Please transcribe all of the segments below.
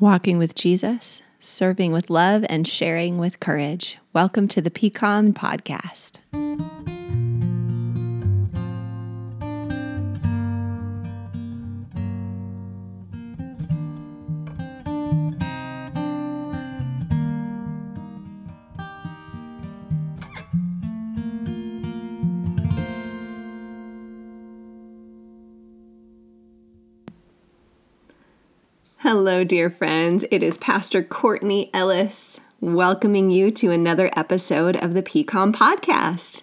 walking with Jesus, serving with love, and sharing with courage. Welcome to the PCOM podcast. Hello, dear friends. It is Pastor Courtney Ellis welcoming you to another episode of the PCOM podcast.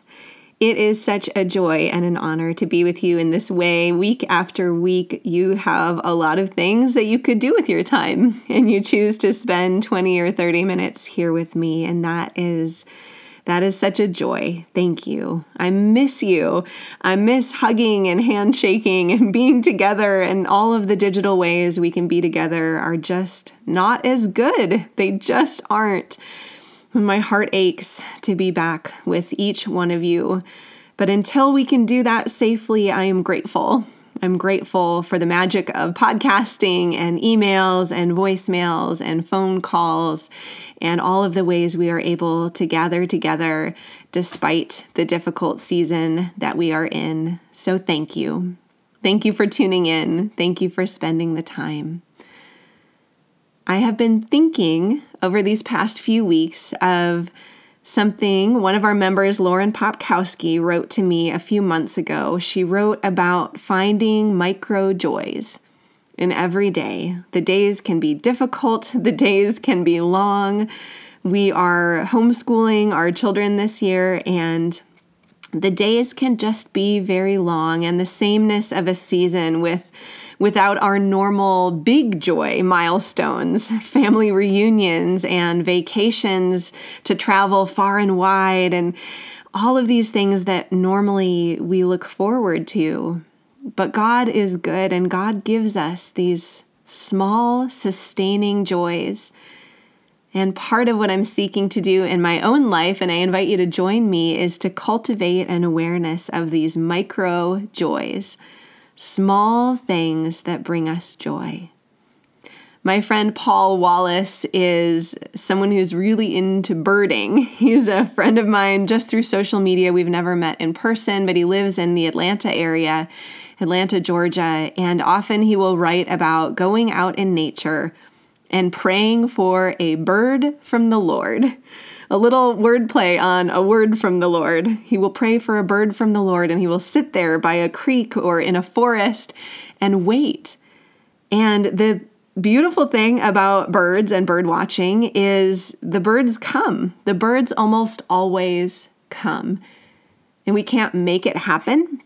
It is such a joy and an honor to be with you in this way. Week after week, you have a lot of things that you could do with your time, and you choose to spend 20 or 30 minutes here with me, and that is that is such a joy. Thank you. I miss you. I miss hugging and handshaking and being together, and all of the digital ways we can be together are just not as good. They just aren't. My heart aches to be back with each one of you. But until we can do that safely, I am grateful. I'm grateful for the magic of podcasting and emails and voicemails and phone calls and all of the ways we are able to gather together despite the difficult season that we are in. So, thank you. Thank you for tuning in. Thank you for spending the time. I have been thinking over these past few weeks of something one of our members, Lauren Popkowski, wrote to me a few months ago. She wrote about finding micro joys in every day. The days can be difficult, the days can be long. We are homeschooling our children this year, and the days can just be very long, and the sameness of a season with without our normal big joy milestones, family reunions, and vacations to travel far and wide, and all of these things that normally we look forward to. But God is good, and God gives us these small, sustaining joys. And part of what I'm seeking to do in my own life, and I invite you to join me, is to cultivate an awareness of these micro joys small things that bring us joy. My friend Paul Wallace is someone who's really into birding. He's a friend of mine just through social media. We've never met in person, but he lives in the Atlanta area, Atlanta, Georgia, and often he will write about going out in nature and praying for a bird from the Lord a little wordplay on a word from the Lord. He will pray for a bird from the Lord and he will sit there by a creek or in a forest and wait. And the beautiful thing about birds and bird watching is the birds come. The birds almost always come. And we can't make it happen,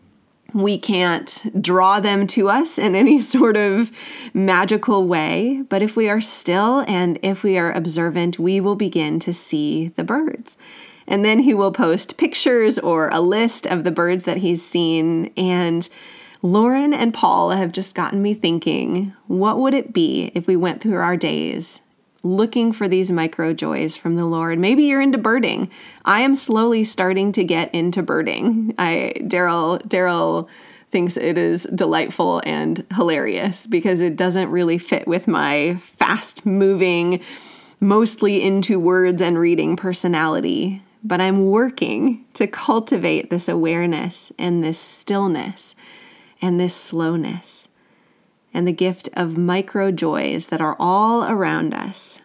we can't draw them to us in any sort of magical way, but if we are still and if we are observant, we will begin to see the birds. And then he will post pictures or a list of the birds that he's seen. And Lauren and Paul have just gotten me thinking what would it be if we went through our days looking for these micro joys from the Lord. Maybe you're into birding. I am slowly starting to get into birding. I Daryl Daryl thinks it is delightful and hilarious because it doesn't really fit with my fast moving, mostly into words and reading personality. But I'm working to cultivate this awareness and this stillness and this slowness and the gift of micro joys that are all around us.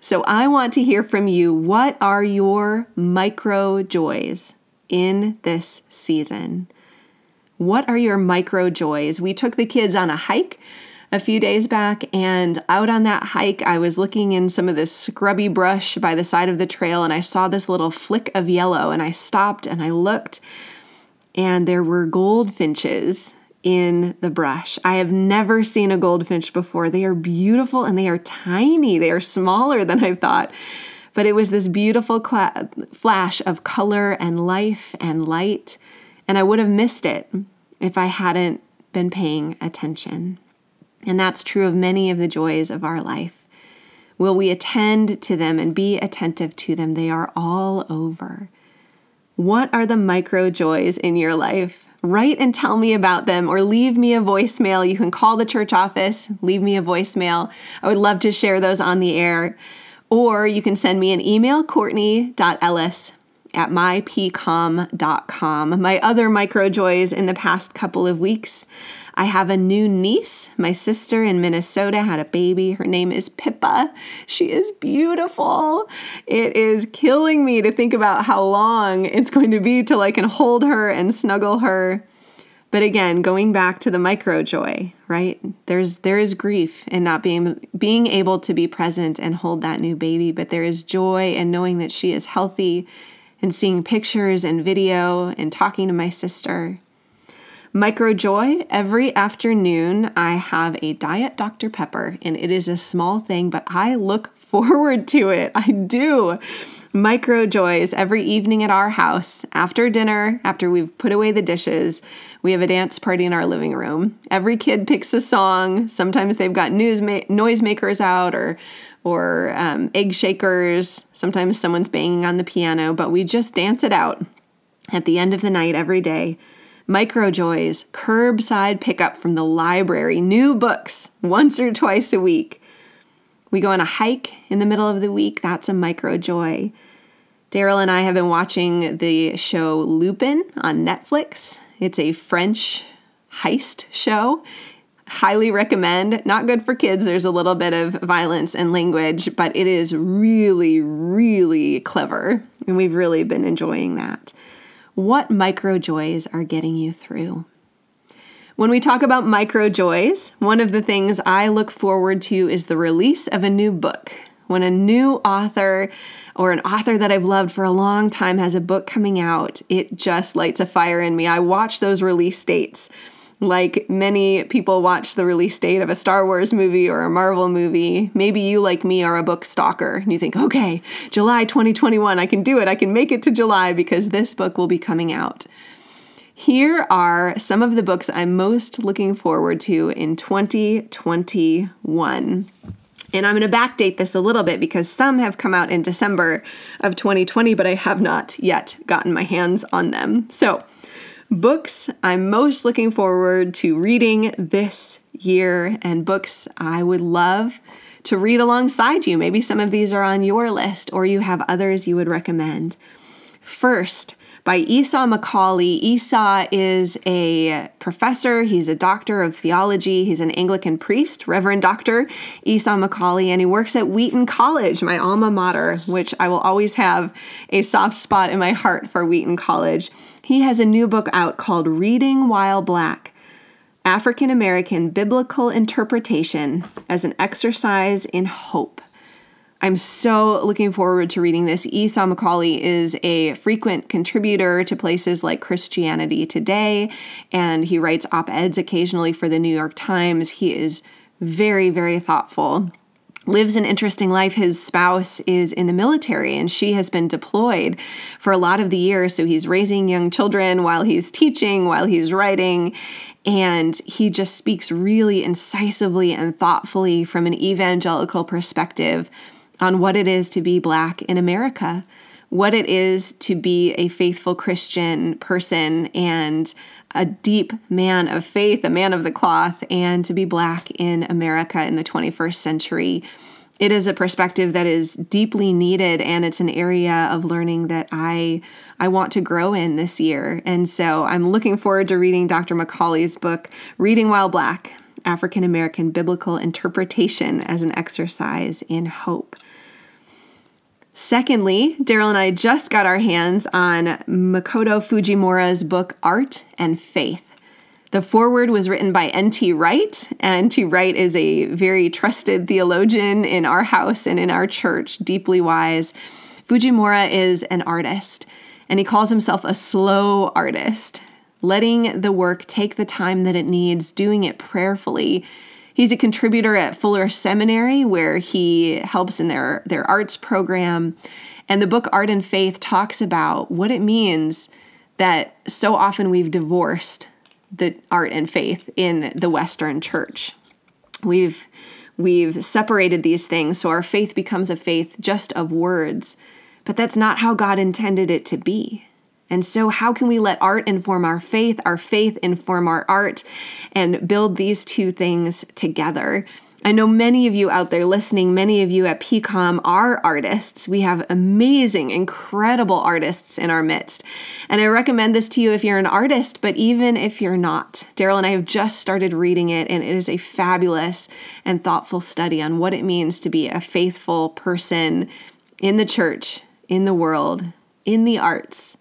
So I want to hear from you. What are your micro joys in this season? What are your micro joys? We took the kids on a hike a few days back, and out on that hike, I was looking in some of this scrubby brush by the side of the trail, and I saw this little flick of yellow, and I stopped and I looked, and there were goldfinches in the brush. I have never seen a goldfinch before. They are beautiful and they are tiny. They are smaller than I thought. But it was this beautiful cla- flash of color and life and light. And I would have missed it if I hadn't been paying attention. And that's true of many of the joys of our life. Will we attend to them and be attentive to them? They are all over. What are the micro joys in your life? Write and tell me about them or leave me a voicemail. You can call the church office, leave me a voicemail. I would love to share those on the air. Or you can send me an email, courtney.ellis at mypcom.com. My other micro joys in the past couple of weeks. I have a new niece. My sister in Minnesota had a baby. Her name is Pippa. She is beautiful. It is killing me to think about how long it's going to be till I can hold her and snuggle her. But again, going back to the micro joy, right? There's there is grief in not being being able to be present and hold that new baby, but there is joy in knowing that she is healthy and seeing pictures and video and talking to my sister. Micro Joy, every afternoon I have a Diet Dr. Pepper, and it is a small thing, but I look forward to it. I do. Micro Joys every evening at our house. After dinner, after we've put away the dishes, we have a dance party in our living room. Every kid picks a song. Sometimes they've got news ma- noisemakers out or or um, egg shakers. Sometimes someone's banging on the piano, but we just dance it out at the end of the night every day. Micro Joys, curbside pickup from the library, new books once or twice a week. We go on a hike in the middle of the week. That's a micro joy. Daryl and I have been watching the show Lupin on Netflix. It's a French heist show. Highly recommend. Not good for kids. There's a little bit of violence and language, but it is really, really clever. And we've really been enjoying that what micro joys are getting you through. When we talk about micro joys, one of the things I look forward to is the release of a new book. When a new author or an author that I've loved for a long time has a book coming out, it just lights a fire in me. I watch those release dates like many people watch the release date of a Star Wars movie or a Marvel movie. Maybe you, like me, are a book stalker and you think, okay, July 2021, I can do it. I can make it to July because this book will be coming out. Here are some of the books I'm most looking forward to in 2021. And I'm going to backdate this a little bit because some have come out in December of 2020, but I have not yet gotten my hands on them. So, books I'm most looking forward to reading this year and books I would love to read alongside you. Maybe some of these are on your list or you have others you would recommend. First, by Esau McCaulley. Esau is a professor, he's a doctor of theology, he's an Anglican priest, Reverend Dr. Esau McCaulley, and he works at Wheaton College, my alma mater, which I will always have a soft spot in my heart for Wheaton College. He has a new book out called Reading While Black African American Biblical Interpretation as an Exercise in Hope. I'm so looking forward to reading this. Esau McCaulley is a frequent contributor to places like Christianity Today, and he writes op eds occasionally for the New York Times. He is very, very thoughtful lives an interesting life. His spouse is in the military and she has been deployed for a lot of the year. So he's raising young children while he's teaching, while he's writing. And he just speaks really incisively and thoughtfully from an evangelical perspective on what it is to be Black in America, what it is to be a faithful Christian person and a deep man of faith, a man of the cloth, and to be Black in America in the 21st century. It is a perspective that is deeply needed, and it's an area of learning that I I want to grow in this year. And so I'm looking forward to reading Dr. McCaulley's book, Reading While Black African American Biblical Interpretation as an Exercise in Hope. Secondly, Daryl and I just got our hands on Makoto Fujimura's book Art and Faith. The foreword was written by N.T. Wright. N.T. Wright is a very trusted theologian in our house and in our church, deeply wise. Fujimura is an artist, and he calls himself a slow artist, letting the work take the time that it needs, doing it prayerfully, He's a contributor at Fuller Seminary, where he helps in their, their arts program. And the book Art and Faith talks about what it means that so often we've divorced the art and faith in the Western church. We've we've separated these things so our faith becomes a faith just of words, but that's not how God intended it to be. And so, how can we let art inform our faith, our faith inform our art, and build these two things together? I know many of you out there listening, many of you at PCOM are artists. We have amazing, incredible artists in our midst. And I recommend this to you if you're an artist, but even if you're not. Daryl and I have just started reading it, and it is a fabulous and thoughtful study on what it means to be a faithful person in the church, in the world, in the arts.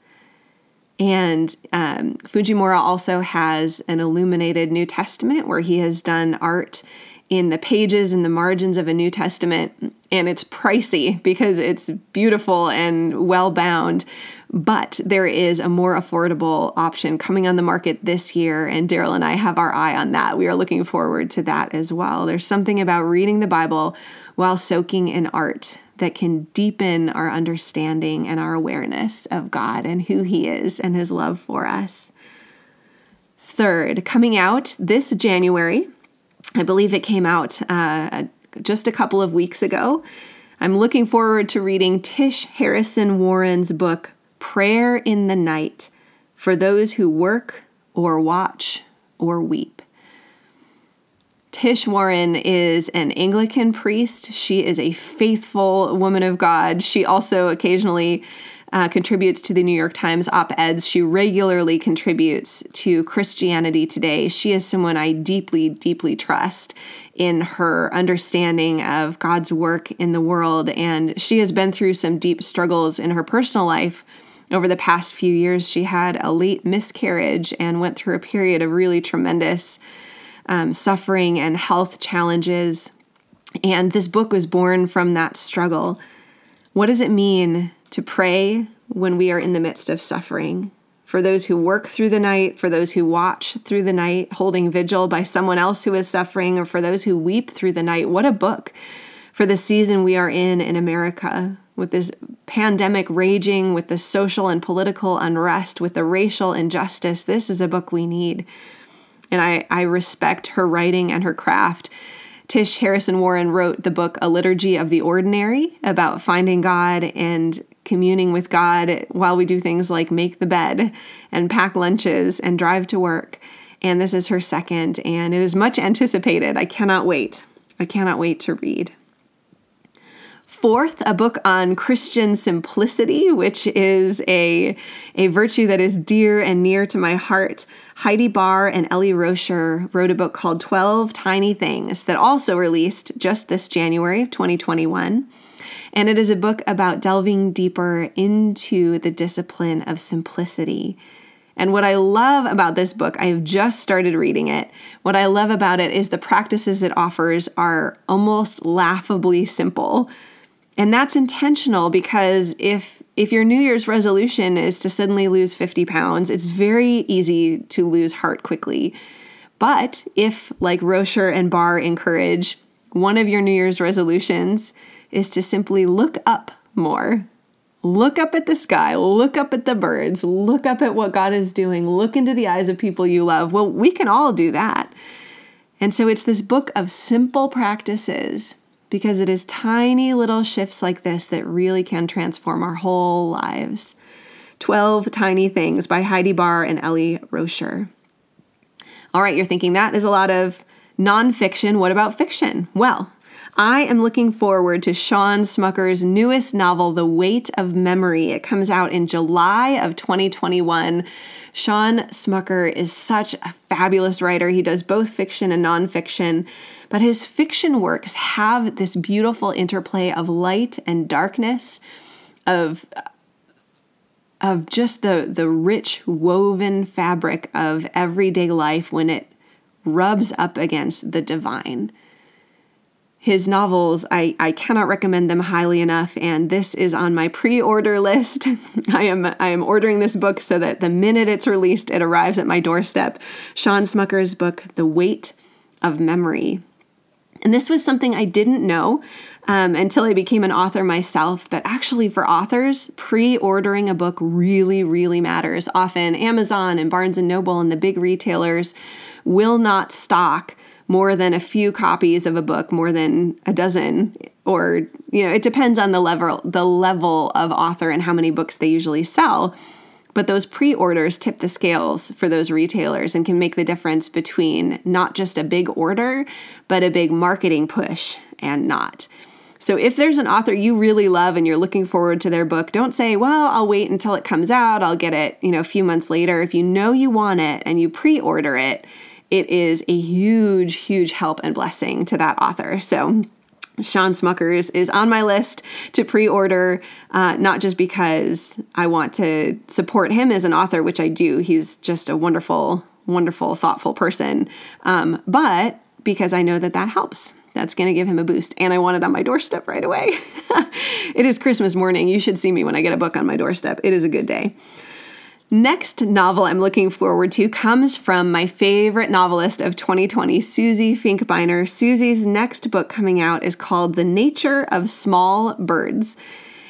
And um, Fujimura also has an illuminated New Testament where he has done art in the pages and the margins of a New Testament, and it's pricey because it's beautiful and well bound. But there is a more affordable option coming on the market this year, and Daryl and I have our eye on that. We are looking forward to that as well. There's something about reading the Bible while soaking in art that can deepen our understanding and our awareness of God and who He is and His love for us. Third, coming out this January, I believe it came out uh, just a couple of weeks ago. I'm looking forward to reading Tish Harrison Warren's book, Prayer in the Night, for those who work or watch or weep. Tish Warren is an Anglican priest. She is a faithful woman of God. She also occasionally uh, contributes to the New York Times op eds. She regularly contributes to Christianity Today. She is someone I deeply, deeply trust in her understanding of God's work in the world. And she has been through some deep struggles in her personal life. Over the past few years, she had a late miscarriage and went through a period of really tremendous um, suffering and health challenges. And this book was born from that struggle. What does it mean to pray when we are in the midst of suffering. For those who work through the night, for those who watch through the night, holding vigil by someone else who is suffering, or for those who weep through the night, what a book for the season we are in in America with this pandemic raging, with the social and political unrest, with the racial injustice. This is a book we need. And I, I respect her writing and her craft. Tish Harrison Warren wrote the book A Liturgy of the Ordinary about finding God and communing with God while we do things like make the bed and pack lunches and drive to work. And this is her second, and it is much anticipated. I cannot wait. I cannot wait to read. Fourth, a book on Christian simplicity, which is a, a virtue that is dear and near to my heart. Heidi Barr and Ellie Roscher wrote a book called 12 Tiny Things that also released just this January of 2021. And it is a book about delving deeper into the discipline of simplicity. And what I love about this book, I have just started reading it. What I love about it is the practices it offers are almost laughably simple. And that's intentional because if if your New Year's resolution is to suddenly lose 50 pounds, it's very easy to lose heart quickly. But if, like Roscher and barr encourage, one of your New Year's resolutions is to simply look up more. Look up at the sky, look up at the birds, look up at what God is doing, look into the eyes of people you love. Well, we can all do that. And so it's this book of simple practices because it is tiny little shifts like this that really can transform our whole lives. 12 Tiny Things by Heidi Barr and Ellie Roscher. All right, you're thinking that is a lot of nonfiction. What about fiction? Well, I am looking forward to Shawn Smucker's newest novel, The Weight of Memory. It comes out in July of 2021. Shawn Smucker is such a fabulous writer. He does both fiction and nonfiction, but his fiction works have this beautiful interplay of light and darkness, of of just the the rich woven fabric of everyday life when it rubs up against the divine his novels, I, I cannot recommend them highly enough, and this is on my pre-order list. I am I am ordering this book so that the minute it's released, it arrives at my doorstep. Shawn Smucker's book, The Weight of Memory. And this was something I didn't know um, until I became an author myself. But actually, for authors, pre ordering a book really, really matters. Often, Amazon and Barnes and Noble and the big retailers will not stock more than a few copies of a book, more than a dozen, or you know, it depends on the level the level of author and how many books they usually sell. But those pre orders tip the scales for those retailers and can make the difference between not just a big order, but a big marketing push and not. So if there's an author you really love and you're looking forward to their book, don't say, "Well, I'll wait until it comes out. I'll get it, you know, a few months later." If you know you want it and you pre-order it, it is a huge huge help and blessing to that author. So Shawn Smuckers is on my list to pre order, uh, not just because I want to support him as an author, which I do. He's just a wonderful, wonderful, thoughtful person, um, but because I know that that helps. That's going to give him a boost. And I want it on my doorstep right away. it is Christmas morning. You should see me when I get a book on my doorstep. It is a good day. Next novel I'm looking forward to comes from my favorite novelist of 2020, Susie Finkbeiner. Susie's next book coming out is called The Nature of Small Birds.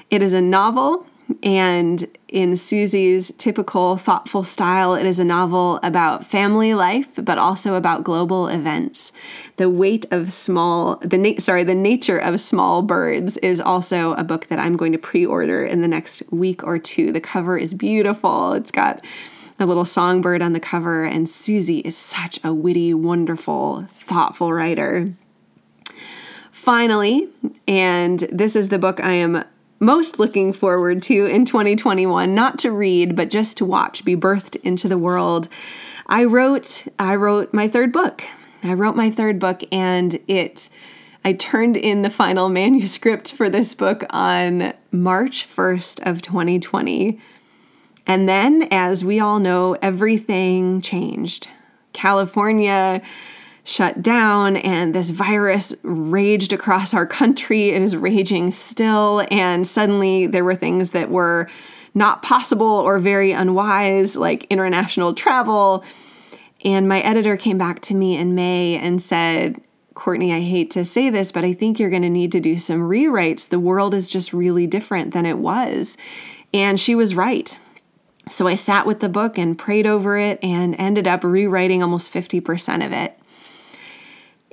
It is a novel and in Susie's typical thoughtful style, it is a novel about family life, but also about global events. The weight of small, the na- sorry, the nature of small birds is also a book that I'm going to pre-order in the next week or two. The cover is beautiful. It's got a little songbird on the cover, and Susie is such a witty, wonderful, thoughtful writer. Finally, and this is the book I am most looking forward to in 2021, not to read, but just to watch be birthed into the world. I wrote I wrote my third book. I wrote my third book and it I turned in the final manuscript for this book on March 1st of 2020. And then as we all know, everything changed. California shut down and this virus raged across our country. It is raging still. And suddenly there were things that were not possible or very unwise, like international travel. And my editor came back to me in May and said, Courtney, I hate to say this, but I think you're going to need to do some rewrites. The world is just really different than it was. And she was right. So I sat with the book and prayed over it and ended up rewriting almost 50% of it.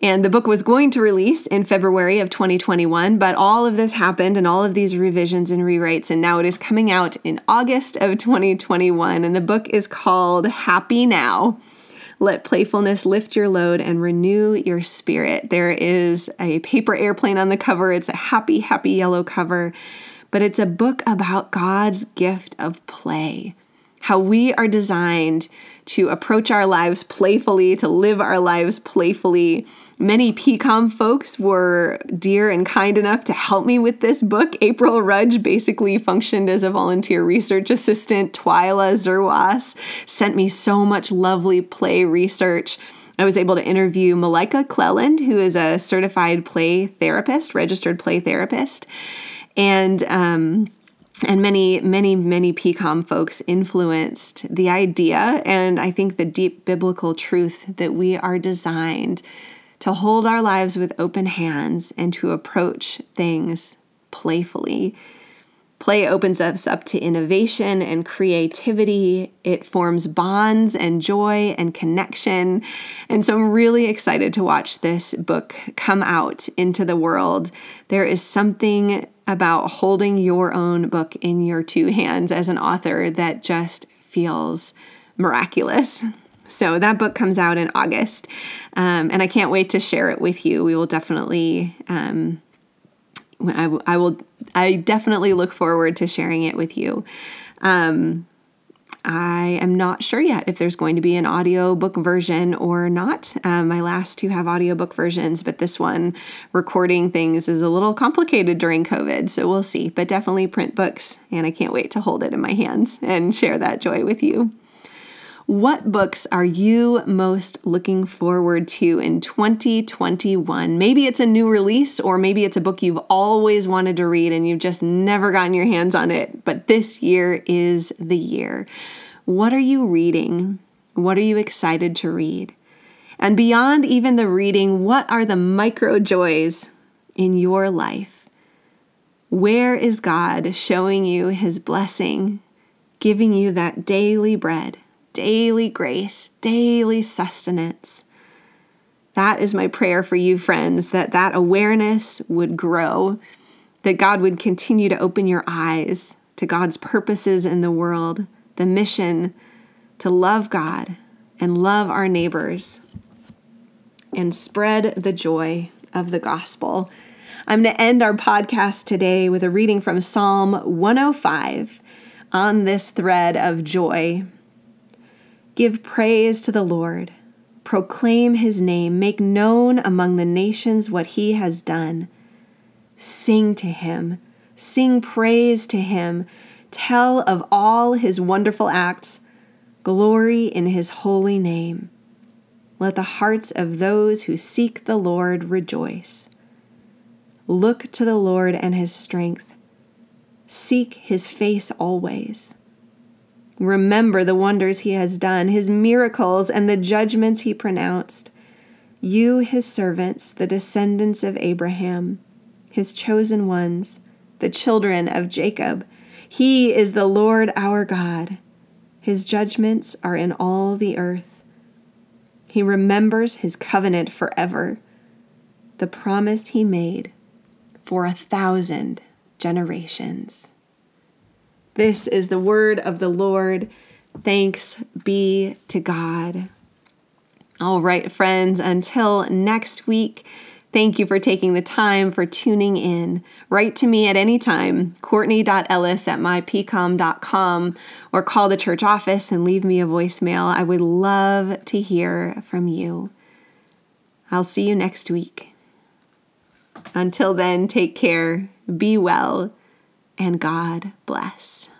And the book was going to release in February of 2021, but all of this happened and all of these revisions and rewrites, and now it is coming out in August of 2021. And the book is called Happy Now. Let playfulness lift your load and renew your spirit. There is a paper airplane on the cover. It's a happy, happy yellow cover, but it's a book about God's gift of play. How we are designed to approach our lives playfully, to live our lives playfully, Many PCOM folks were dear and kind enough to help me with this book. April Rudge basically functioned as a volunteer research assistant. Twyla Zerwas sent me so much lovely play research. I was able to interview Malika Cleland, who is a certified play therapist, registered play therapist. And, um, and many, many, many PCOM folks influenced the idea and I think the deep biblical truth that we are designed to hold our lives with open hands and to approach things playfully. Play opens us up to innovation and creativity. It forms bonds and joy and connection. And so I'm really excited to watch this book come out into the world. There is something about holding your own book in your two hands as an author that just feels miraculous. So that book comes out in August, um, and I can't wait to share it with you. We will definitely. Um, I, w- I will. I definitely look forward to sharing it with you. Um, I am not sure yet if there's going to be an audiobook version or not. Um, my last two have audiobook versions, but this one, recording things, is a little complicated during COVID, so we'll see. But definitely print books, and I can't wait to hold it in my hands and share that joy with you. What books are you most looking forward to in 2021? Maybe it's a new release, or maybe it's a book you've always wanted to read and you've just never gotten your hands on it, but this year is the year. What are you reading? What are you excited to read? And beyond even the reading, what are the micro joys in your life? Where is God showing you his blessing, giving you that daily bread? Daily grace, daily sustenance. That is my prayer for you, friends, that that awareness would grow, that God would continue to open your eyes to God's purposes in the world, the mission to love God and love our neighbors and spread the joy of the gospel. I'm going to end our podcast today with a reading from Psalm 105 on this thread of joy. Give praise to the Lord, proclaim his name, make known among the nations what he has done. Sing to him, sing praise to him, tell of all his wonderful acts, glory in his holy name. Let the hearts of those who seek the Lord rejoice. Look to the Lord and his strength. Seek his face always. Remember the wonders he has done, his miracles, and the judgments he pronounced. You, his servants, the descendants of Abraham, his chosen ones, the children of Jacob. He is the Lord our God. His judgments are in all the earth. He remembers his covenant forever, the promise he made for a thousand generations. This is the word of the Lord. Thanks be to God. All right, friends, until next week. Thank you for taking the time for tuning in. Write to me at any time, courtney.ellis at mypcom.com, or call the church office and leave me a voicemail. I would love to hear from you. I'll see you next week. Until then, take care, be well, and God bless.